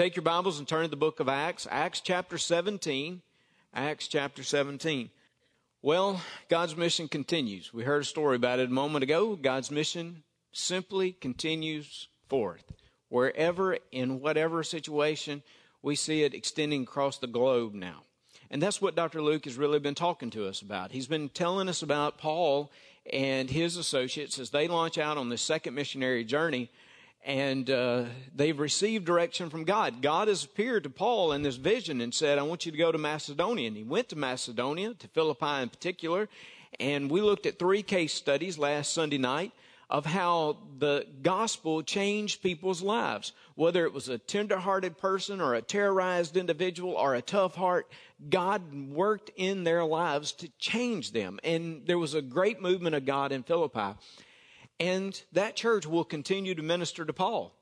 take your Bibles and turn to the book of Acts, Acts chapter 17. Acts chapter 17. Well, God's mission continues. We heard a story about it a moment ago. God's mission simply continues forth. Wherever, in whatever situation, we see it extending across the globe now. And that's what Dr. Luke has really been talking to us about. He's been telling us about Paul and his associates as they launch out on this second missionary journey. And uh, they've received direction from God. God has appeared to Paul in this vision and said, I want you to go to Macedonia. And he went to Macedonia, to Philippi in particular. And we looked at three case studies last Sunday night of how the gospel changed people's lives. Whether it was a tenderhearted person or a terrorized individual or a tough heart, God worked in their lives to change them. And there was a great movement of God in Philippi. And that church will continue to minister to Paul.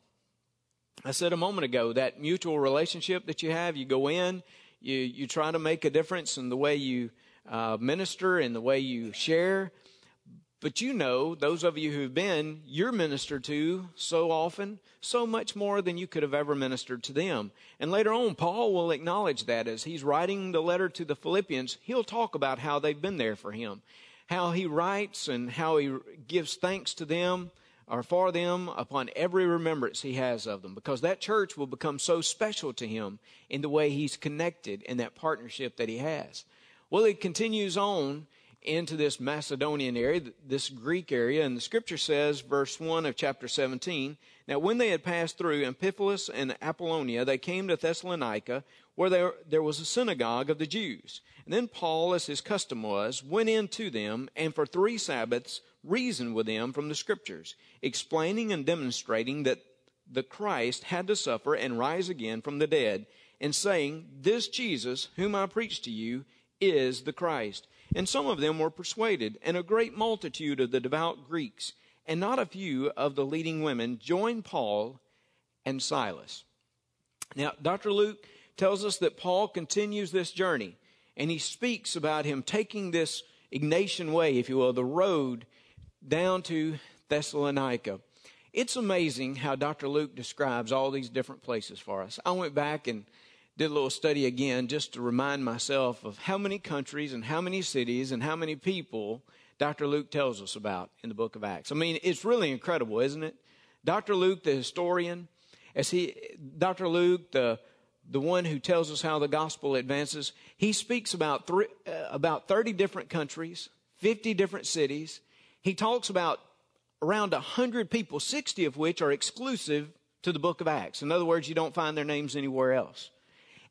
I said a moment ago that mutual relationship that you have, you go in, you, you try to make a difference in the way you uh, minister and the way you share. But you know, those of you who've been, you're ministered to so often, so much more than you could have ever ministered to them. And later on, Paul will acknowledge that as he's writing the letter to the Philippians, he'll talk about how they've been there for him, how he writes and how he gives thanks to them or for them upon every remembrance he has of them, because that church will become so special to him in the way he's connected in that partnership that he has. Well, he continues on into this Macedonian area, this Greek area, and the scripture says, verse 1 of chapter 17, Now when they had passed through Amphipolis and Apollonia, they came to Thessalonica, where there, there was a synagogue of the Jews. And then Paul, as his custom was, went in to them, and for three Sabbaths reasoned with them from the scriptures, explaining and demonstrating that the Christ had to suffer and rise again from the dead, and saying, This Jesus, whom I preach to you, is the Christ. And some of them were persuaded, and a great multitude of the devout Greeks, and not a few of the leading women, joined Paul and Silas. Now, Dr. Luke tells us that Paul continues this journey, and he speaks about him taking this Egnatian way, if you will, the road down to Thessalonica. It's amazing how Dr. Luke describes all these different places for us. I went back and did a little study again just to remind myself of how many countries and how many cities and how many people Dr. Luke tells us about in the book of Acts. I mean, it's really incredible, isn't it? Dr. Luke, the historian, as he, Dr. Luke, the, the one who tells us how the gospel advances, he speaks about three, uh, about 30 different countries, 50 different cities. He talks about around 100 people, 60 of which are exclusive to the book of Acts. In other words, you don't find their names anywhere else.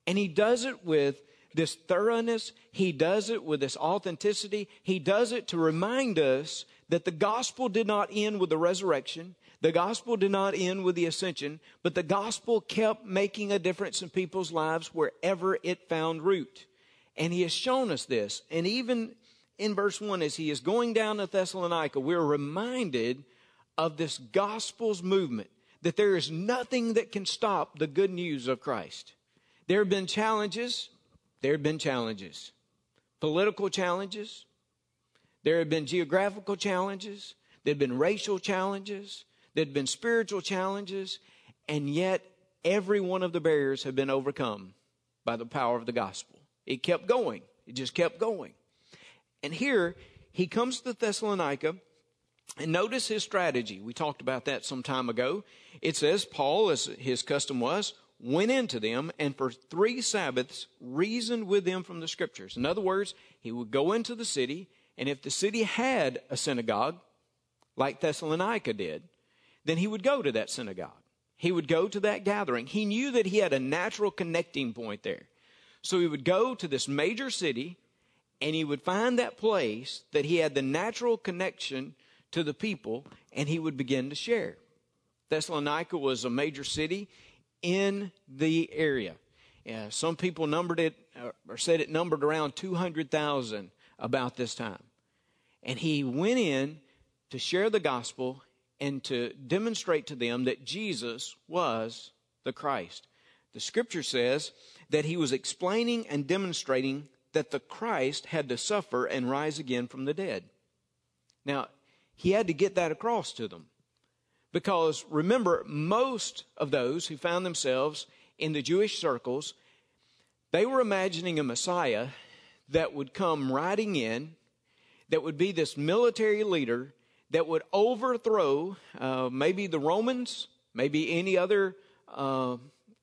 And he does it with this thoroughness. He does it with this authenticity. He does it to remind us that the gospel did not end with the resurrection. The gospel did not end with the ascension, but the gospel kept making a difference in people's lives wherever it found root. And he has shown us this. And even in verse 1, as he is going down to Thessalonica, we're reminded of this gospel's movement that there is nothing that can stop the good news of Christ. There have been challenges. There have been challenges. Political challenges. There have been geographical challenges. There have been racial challenges. There have been spiritual challenges. And yet, every one of the barriers have been overcome by the power of the gospel. It kept going. It just kept going. And here, he comes to Thessalonica, and notice his strategy. We talked about that some time ago. It says, Paul, as his custom was, went into them and for three Sabbaths reasoned with them from the scriptures. In other words, he would go into the city, and if the city had a synagogue, like Thessalonica did, then he would go to that synagogue. He would go to that gathering. He knew that he had a natural connecting point there. So he would go to this major city and he would find that place that he had the natural connection to the people and he would begin to share. Thessalonica was a major city in the area. Some people numbered it uh, or said it numbered around 200,000 about this time. And he went in to share the gospel and to demonstrate to them that Jesus was the Christ. The scripture says that he was explaining and demonstrating that the Christ had to suffer and rise again from the dead. Now, he had to get that across to them. Because remember, most of those who found themselves in the Jewish circles, they were imagining a Messiah that would come riding in, that would be this military leader that would overthrow uh, maybe the Romans, maybe any other uh,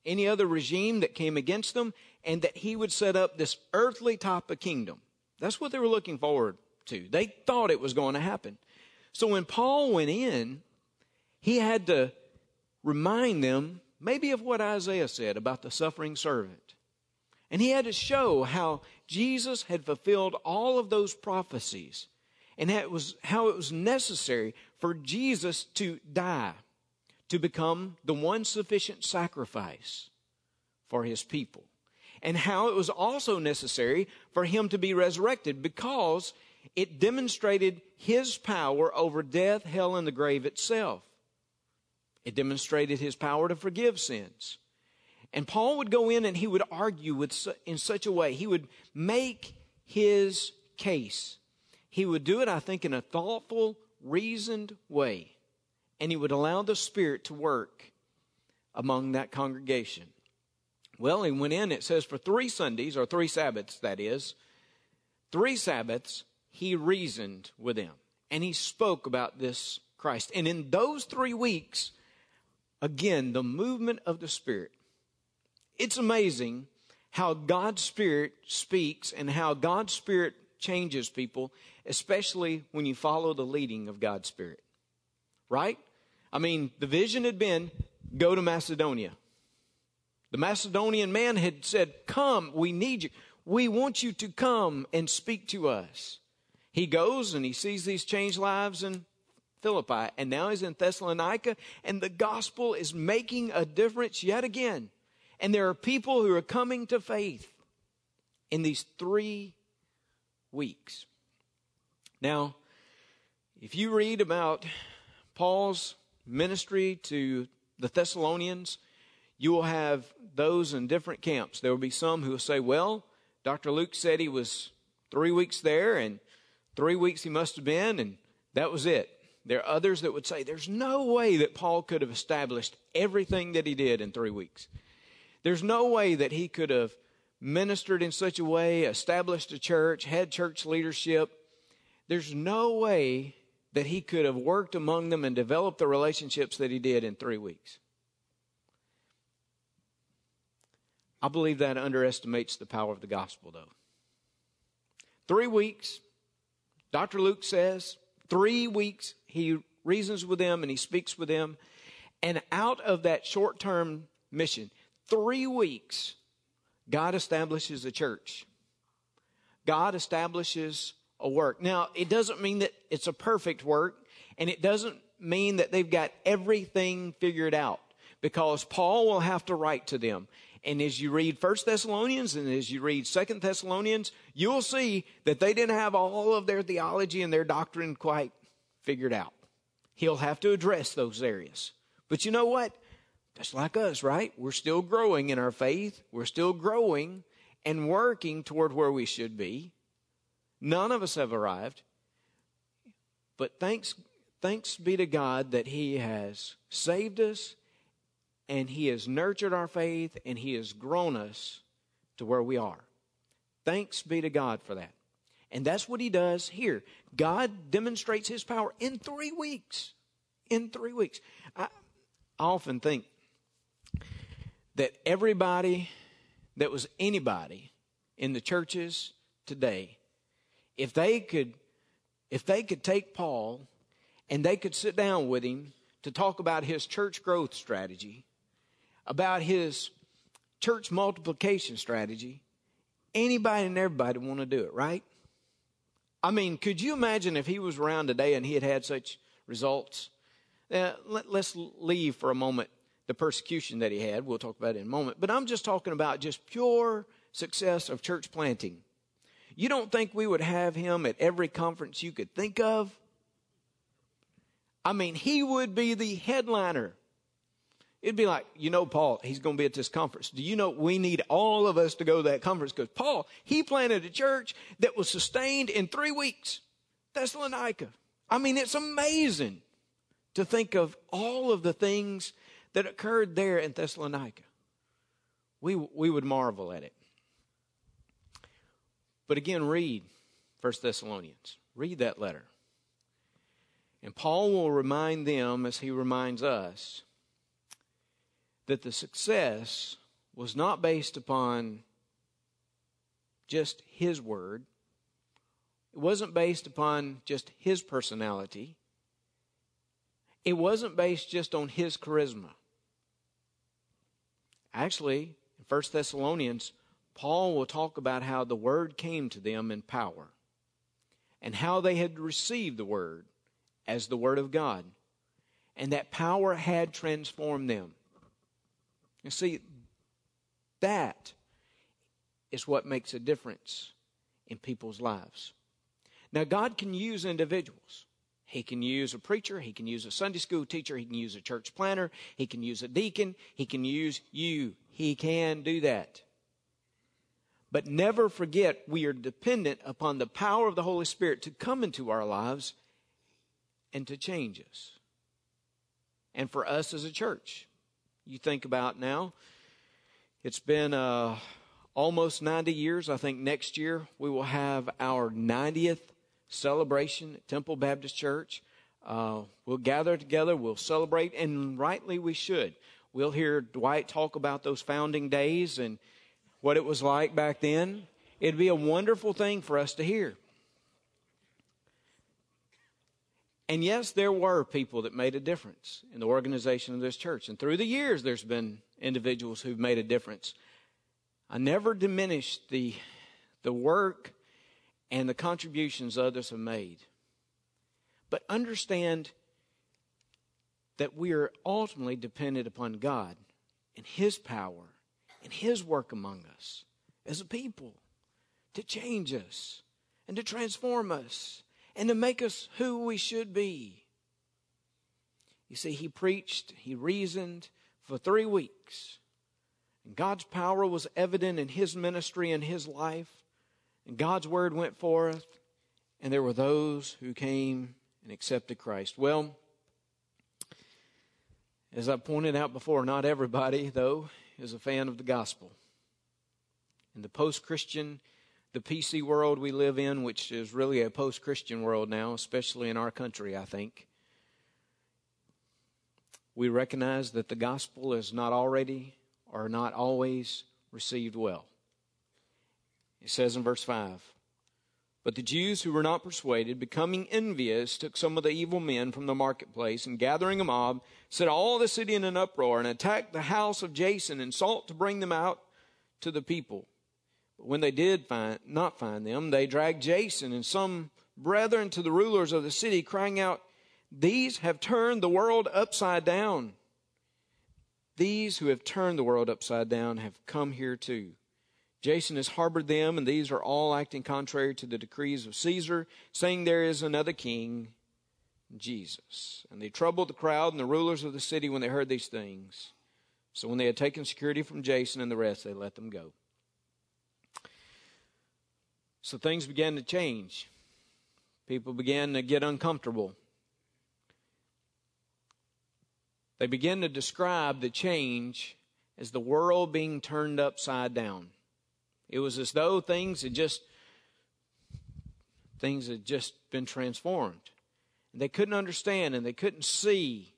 any other regime that came against them, and that he would set up this earthly type of kingdom. That's what they were looking forward to. They thought it was going to happen. So when Paul went in, he had to remind them maybe of what Isaiah said about the suffering servant. And he had to show how Jesus had fulfilled all of those prophecies and it was, how it was necessary for Jesus to die, to become the one sufficient sacrifice for his people. And how it was also necessary for him to be resurrected because it demonstrated his power over death, hell, and the grave itself. It demonstrated his power to forgive sins. And Paul would go in and he would argue with, in such a way, he would make his case. He would do it, I think, in a thoughtful, reasoned way. And he would allow the Spirit to work among that congregation. Well, he went in, it says, for three Sundays, or three Sabbaths, that is, three Sabbaths, he reasoned with them. And he spoke about this Christ. And in those three weeks, again, the movement of the Spirit it's amazing how God's Spirit speaks and how God's Spirit changes people, especially when you follow the leading of God's Spirit. Right? I mean, the vision had been go to Macedonia. The Macedonian man had said, Come, we need you. We want you to come and speak to us. He goes and he sees these changed lives in Philippi, and now he's in Thessalonica, and the gospel is making a difference yet again. And there are people who are coming to faith in these three weeks. Now, if you read about Paul's ministry to the Thessalonians, you will have those in different camps. There will be some who will say, well, Dr. Luke said he was three weeks there and three weeks he must have been, and that was it. There are others that would say there's no way that Paul could have established everything that he did in three weeks. There's no way that he could have ministered in such a way, established a church, had church leadership. There's no way that he could have worked among them and developed the relationships that he did in three weeks. I believe that underestimates the power of the gospel, though. Three weeks, Dr. Luke says, three weeks, he reasons with them and he speaks with them. And out of that short term mission, three weeks, God establishes a church. God establishes a work. Now, it doesn't mean that it's a perfect work, and it doesn't mean that they've got everything figured out, because Paul will have to write to them. And as you read First Thessalonians and as you read Second Thessalonians, you'll see that they didn't have all of their theology and their doctrine quite figured out. He'll have to address those areas. But you know what? Just like us, right? We're still growing in our faith. We're still growing and working toward where we should be. None of us have arrived. But thanks, thanks be to God that He has saved us and He has nurtured our faith and He has grown us to where we are. Thanks be to God for that. And that's what He does here. God demonstrates His power in three weeks. In three weeks. I, I often think that everybody that was anybody in the churches today, if they could, if they could take Paul and they could sit down with him to talk about his church growth strategy, about his church multiplication strategy, anybody and everybody want to do it, right? I mean, could you imagine if he was around today and he had had such results? Uh, let, us leave for a moment the persecution that he had. We'll talk about it in a moment. But I'm just talking about just pure success of church planting. You don't think we would have him at every conference you could think of? I mean, he would be the headliner. It'd be like, you know, Paul, he's going to be at this conference. Do you know we need all of us to go to that conference? Because Paul, he planted a church that was sustained in three weeks. Thessalonica. I mean, it's amazing to think of all of the things that occurred there in Thessalonica. we, we would marvel at it. But again, read 1 Thessalonians. Read that letter. And Paul will remind them, as he reminds us, that the success was not based upon just his word, it wasn't based upon just his personality, it wasn't based just on his charisma. Actually, in 1 Thessalonians, Paul will talk about how the word came to them in power and how they had received the word as the word of God. And that power had transformed them. You see, that is what makes a difference in people's lives. Now, God can use individuals. He can use a preacher, he can use a Sunday school teacher, he can use a church planter, he can use a deacon, he can use you. He can do that. But never forget we are dependent upon the power of the Holy Spirit to come into our lives and to change us. And for us as a church, you think about now, it's been uh, almost 90 years. I think next year we will have our 90th celebration at Temple Baptist Church. Uh, we'll gather together, we'll celebrate, and rightly we should. We'll hear Dwight talk about those founding days and what it was like back then. It'd be a wonderful thing for us to hear. And yes, there were people that made a difference in the organization of this church. And through the years, there's been individuals who've made a difference. I never diminished the, the work and the contributions others have made. But understand that we are ultimately dependent upon God and His power and His work among us as a people to change us and to transform us and to make us who we should be. You see, He preached, He reasoned for three weeks. And God's power was evident in His ministry and His life. And God's word went forth, and there were those who came and accepted Christ. Well, as I pointed out before, not everybody, though, is a fan of the gospel. In the post Christian, the PC world we live in, which is really a post Christian world now, especially in our country, I think, we recognize that the gospel is not already or not always received well. It says in verse 5 But the Jews who were not persuaded, becoming envious, took some of the evil men from the marketplace and gathering a mob, set all the city in an uproar and attacked the house of Jason and sought to bring them out to the people. But when they did find, not find them, they dragged Jason and some brethren to the rulers of the city, crying out, These have turned the world upside down. These who have turned the world upside down have come here too. Jason has harbored them, and these are all acting contrary to the decrees of Caesar, saying there is another king, Jesus. And they troubled the crowd and the rulers of the city when they heard these things. So when they had taken security from Jason and the rest, they let them go. So things began to change. People began to get uncomfortable. They began to describe the change as the world being turned upside down. It was as though things had just things had just been transformed. And they couldn't understand and they couldn't see.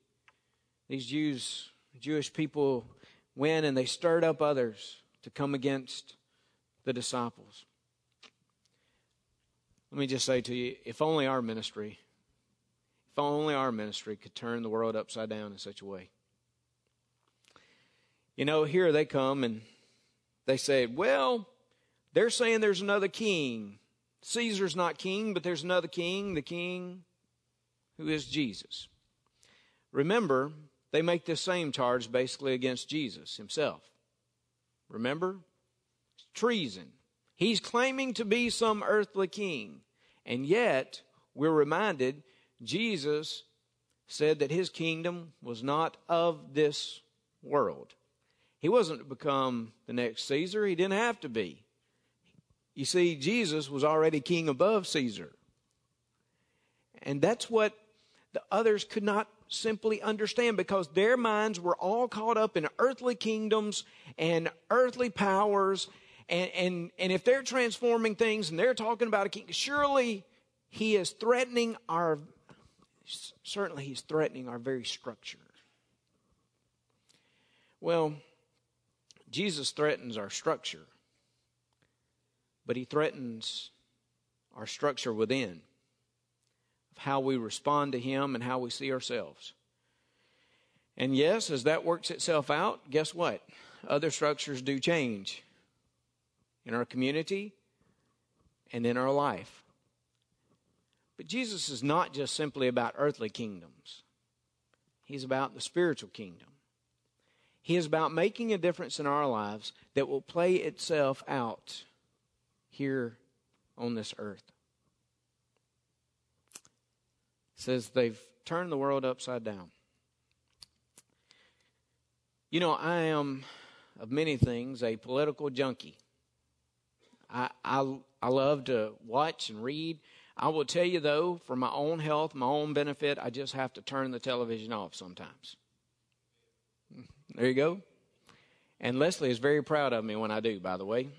These Jews, Jewish people went and they stirred up others to come against the disciples. Let me just say to you, if only our ministry, if only our ministry could turn the world upside down in such a way. You know, here they come and they say, well, they're saying there's another king. Caesar's not king, but there's another king, the king who is Jesus. Remember, they make this same charge basically against Jesus himself. Remember? Treason. He's claiming to be some earthly king. And yet, we're reminded Jesus said that his kingdom was not of this world. He wasn't to become the next Caesar, he didn't have to be. You see, Jesus was already king above Caesar. And that's what the others could not simply understand because their minds were all caught up in earthly kingdoms and earthly powers. And, and, and if they're transforming things and they're talking about a king, surely he is threatening our, certainly he's threatening our very structure. Well, Jesus threatens our structure, but he threatens our structure within of how we respond to him and how we see ourselves. And yes, as that works itself out, guess what? Other structures do change in our community and in our life. But Jesus is not just simply about earthly kingdoms, He's about the spiritual kingdom. He is about making a difference in our lives that will play itself out here on this earth. It says they've turned the world upside down. You know, I am, of many things, a political junkie. I, I, I love to watch and read. I will tell you, though, for my own health, my own benefit, I just have to turn the television off sometimes. There you go. And Leslie is very proud of me when I do, by the way.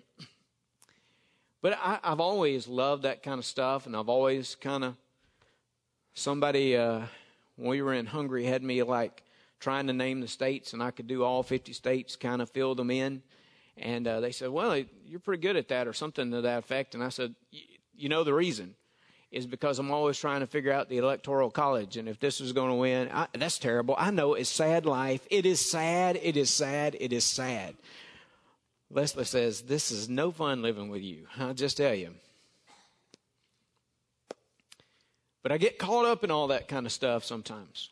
But I, have always loved that kind of stuff, and I've always kind of somebody uh, when we were in Hungary had me like trying to name the states, and I could do all 50 states, kind of fill them in. And uh, they said, "Well, you're pretty good at that," or something to that effect. And I said, "You know the reason." is because I'm always trying to figure out the electoral college and if this is going to win. I, that's terrible. I know it's sad life. It is sad. It is sad. It is sad. Leslie says, This is no fun living with you. I'll just tell you. But I get caught up in all that kind of stuff sometimes.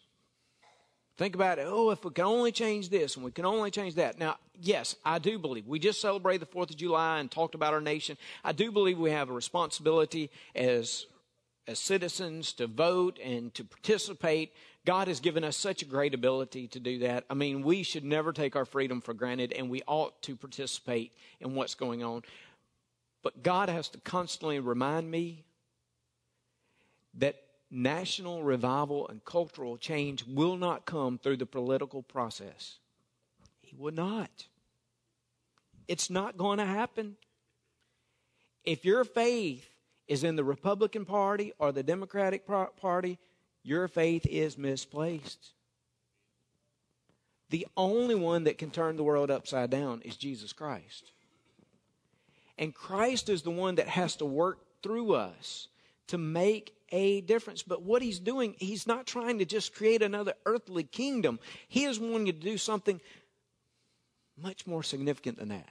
Think about it. Oh, if we can only change this and we can only change that. Now, yes, I do believe. We just celebrated the 4th of July and talked about our nation. I do believe we have a responsibility as, as citizens to vote and to participate God has given us such a great ability to do that. I mean, we should never take our freedom for granted, and we ought to participate in what's going on. But God has to constantly remind me that national revival and cultural change will not come through the political process. He will not. It's not going to happen. If your faith is in the Republican Party or the Democratic Party, your faith is misplaced. The only one that can turn the world upside down is Jesus Christ. And Christ is the one that has to work through us to make a difference. But what he's doing, he's not trying to just create another earthly kingdom. He is wanting to do something much more significant than that.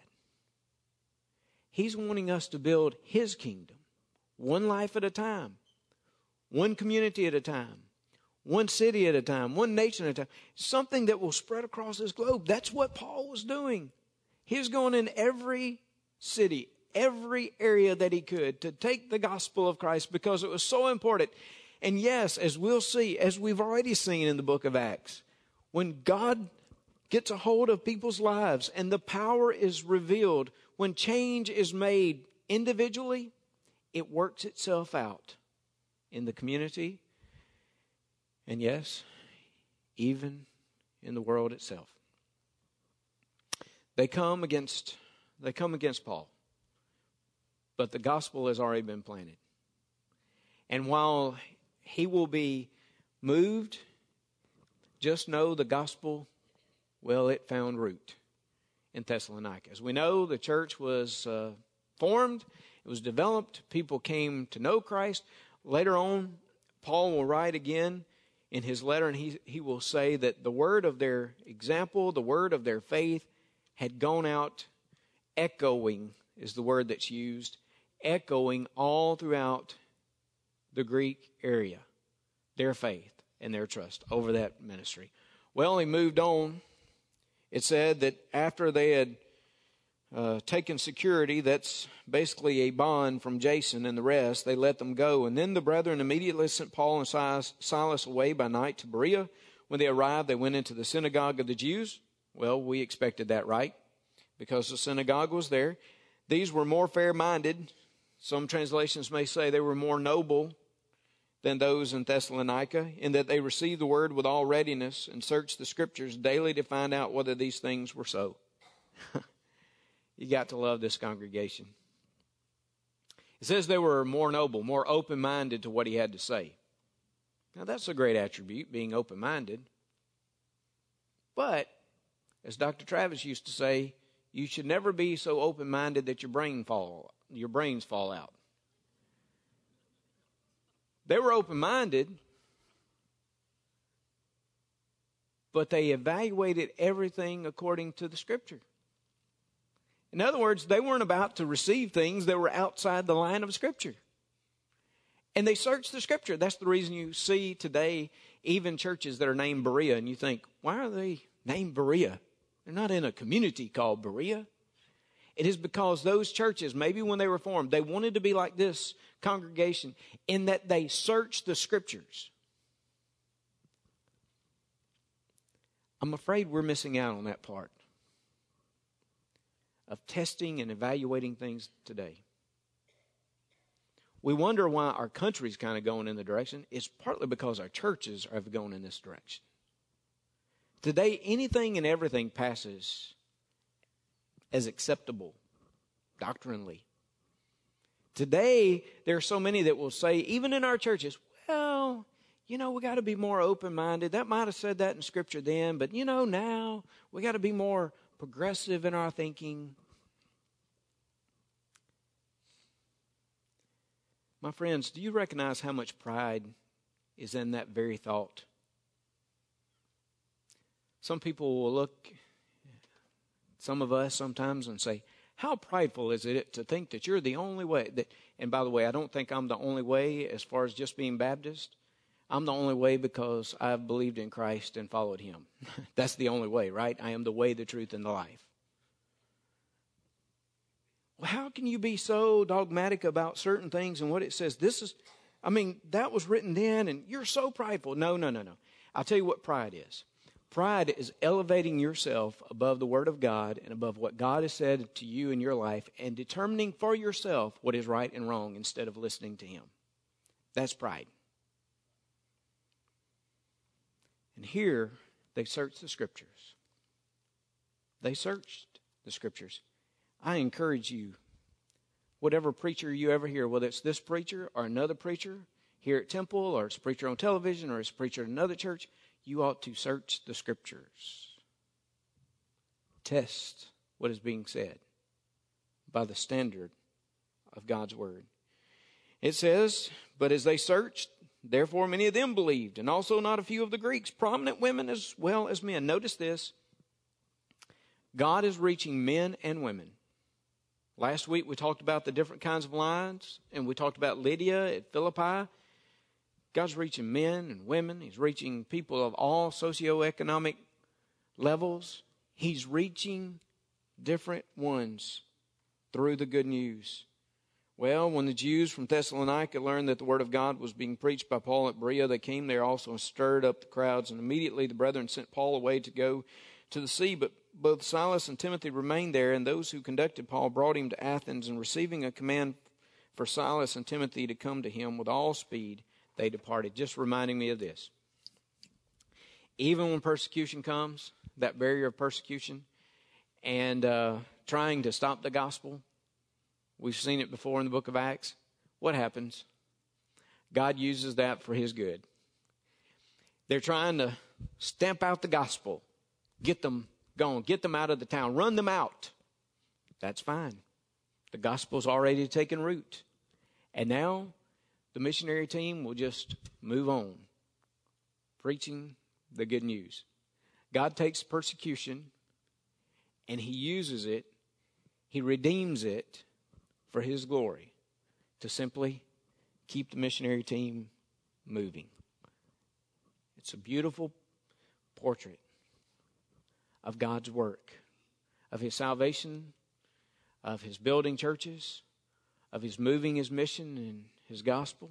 He's wanting us to build his kingdom, one life at a time, one community at a time, one city at a time, one nation at a time, something that will spread across this globe. That's what Paul was doing. He was going in every city, every area that he could to take the gospel of Christ because it was so important. And yes, as we'll see, as we've already seen in the book of Acts, when God gets a hold of people's lives and the power is revealed, when change is made individually, it works itself out in the community and yes, even in the world itself. They come against they come against Paul. But the gospel has already been planted. And while he will be moved, just know the gospel, well, it found root in Thessalonica. As we know, the church was uh, formed, it was developed, people came to know Christ. Later on, Paul will write again in his letter, and he, he will say that the word of their example, the word of their faith, had gone out echoing, is the word that's used, echoing all throughout the Greek area, their faith and their trust over that ministry. Well, he moved on. It said that after they had uh, taken security, that's basically a bond from Jason and the rest. They let them go. And then the brethren immediately sent Paul and Silas away by night to Berea. When they arrived, they went into the synagogue of the Jews. Well, we expected that, right? Because the synagogue was there. These were more fair minded. Some translations may say they were more noble than those in Thessalonica, in that they received the word with all readiness and searched the scriptures daily to find out whether these things were so. you got to love this congregation. It says they were more noble, more open minded to what he had to say. Now, that's a great attribute, being open minded. But, as Dr. Travis used to say, you should never be so open minded that your brain fall your brains fall out. They were open minded, but they evaluated everything according to the scripture. In other words, they weren't about to receive things that were outside the line of scripture. And they searched the scripture. That's the reason you see today even churches that are named Berea, and you think, why are they named Berea? They're not in a community called Berea. It is because those churches, maybe when they were formed, they wanted to be like this congregation in that they searched the scriptures. I'm afraid we're missing out on that part of testing and evaluating things today. We wonder why our country's kind of going in the direction. It's partly because our churches are going in this direction. Today, anything and everything passes as acceptable doctrinally. Today, there are so many that will say, even in our churches, well, you know, we got to be more open minded. That might have said that in Scripture then, but you know, now we got to be more progressive in our thinking. My friends, do you recognize how much pride is in that very thought? Some people will look, some of us sometimes, and say, how prideful is it to think that you're the only way that and by the way, I don't think I'm the only way as far as just being Baptist. I'm the only way because I've believed in Christ and followed him. That's the only way, right? I am the way, the truth, and the life. Well, how can you be so dogmatic about certain things and what it says? This is, I mean, that was written then, and you're so prideful. No, no, no, no. I'll tell you what pride is. Pride is elevating yourself above the Word of God and above what God has said to you in your life and determining for yourself what is right and wrong instead of listening to Him. That's pride. And here, they searched the Scriptures. They searched the Scriptures. I encourage you, whatever preacher you ever hear, whether it's this preacher or another preacher here at Temple, or it's a preacher on television, or it's a preacher at another church, you ought to search the scriptures. Test what is being said by the standard of God's word. It says, But as they searched, therefore many of them believed, and also not a few of the Greeks, prominent women as well as men. Notice this God is reaching men and women. Last week we talked about the different kinds of lines, and we talked about Lydia at Philippi. God's reaching men and women. He's reaching people of all socioeconomic levels. He's reaching different ones through the good news. Well, when the Jews from Thessalonica learned that the word of God was being preached by Paul at Berea, they came there also and stirred up the crowds. And immediately the brethren sent Paul away to go to the sea. But both Silas and Timothy remained there, and those who conducted Paul brought him to Athens. And receiving a command for Silas and Timothy to come to him with all speed, they departed. Just reminding me of this. Even when persecution comes, that barrier of persecution, and uh, trying to stop the gospel, we've seen it before in the book of Acts. What happens? God uses that for his good. They're trying to stamp out the gospel, get them gone, get them out of the town, run them out. That's fine. The gospel's already taken root. And now the missionary team will just move on, preaching the good news. God takes persecution and He uses it, He redeems it for His glory to simply keep the missionary team moving. It's a beautiful portrait of God's work, of His salvation, of His building churches, of His moving His mission and his gospel.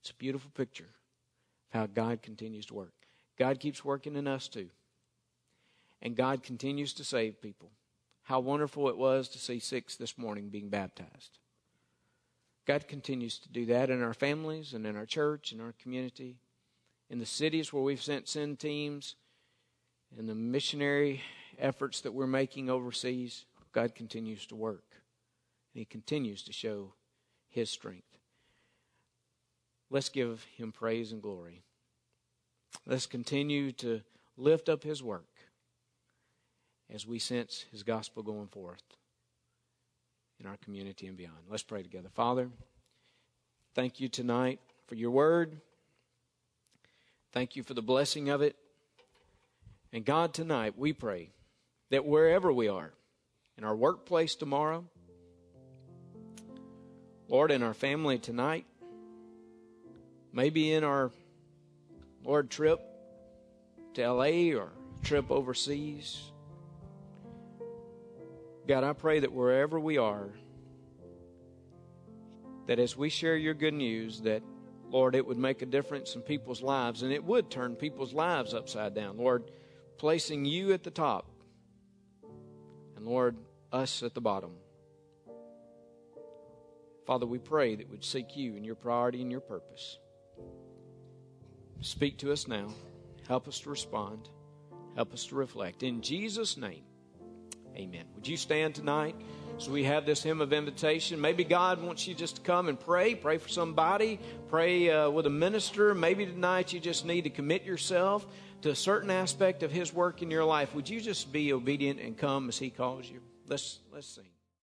It's a beautiful picture of how God continues to work. God keeps working in us too. And God continues to save people. How wonderful it was to see six this morning being baptized. God continues to do that in our families and in our church and our community, in the cities where we've sent send teams, in the missionary efforts that we're making overseas. God continues to work. And He continues to show His strength. Let's give Him praise and glory. Let's continue to lift up His work as we sense His gospel going forth in our community and beyond. Let's pray together. Father, thank you tonight for your word. Thank you for the blessing of it. And God, tonight we pray that wherever we are, in our workplace tomorrow, Lord, in our family tonight, maybe in our, Lord, trip to LA or trip overseas, God, I pray that wherever we are, that as we share your good news, that, Lord, it would make a difference in people's lives and it would turn people's lives upside down. Lord, placing you at the top and, Lord, us at the bottom. Father, we pray that we'd seek you and your priority and your purpose. Speak to us now. Help us to respond. Help us to reflect. In Jesus' name. Amen. Would you stand tonight? So we have this hymn of invitation. Maybe God wants you just to come and pray. Pray for somebody. Pray uh, with a minister. Maybe tonight you just need to commit yourself to a certain aspect of His work in your life. Would you just be obedient and come as He calls you? Let's let's sing.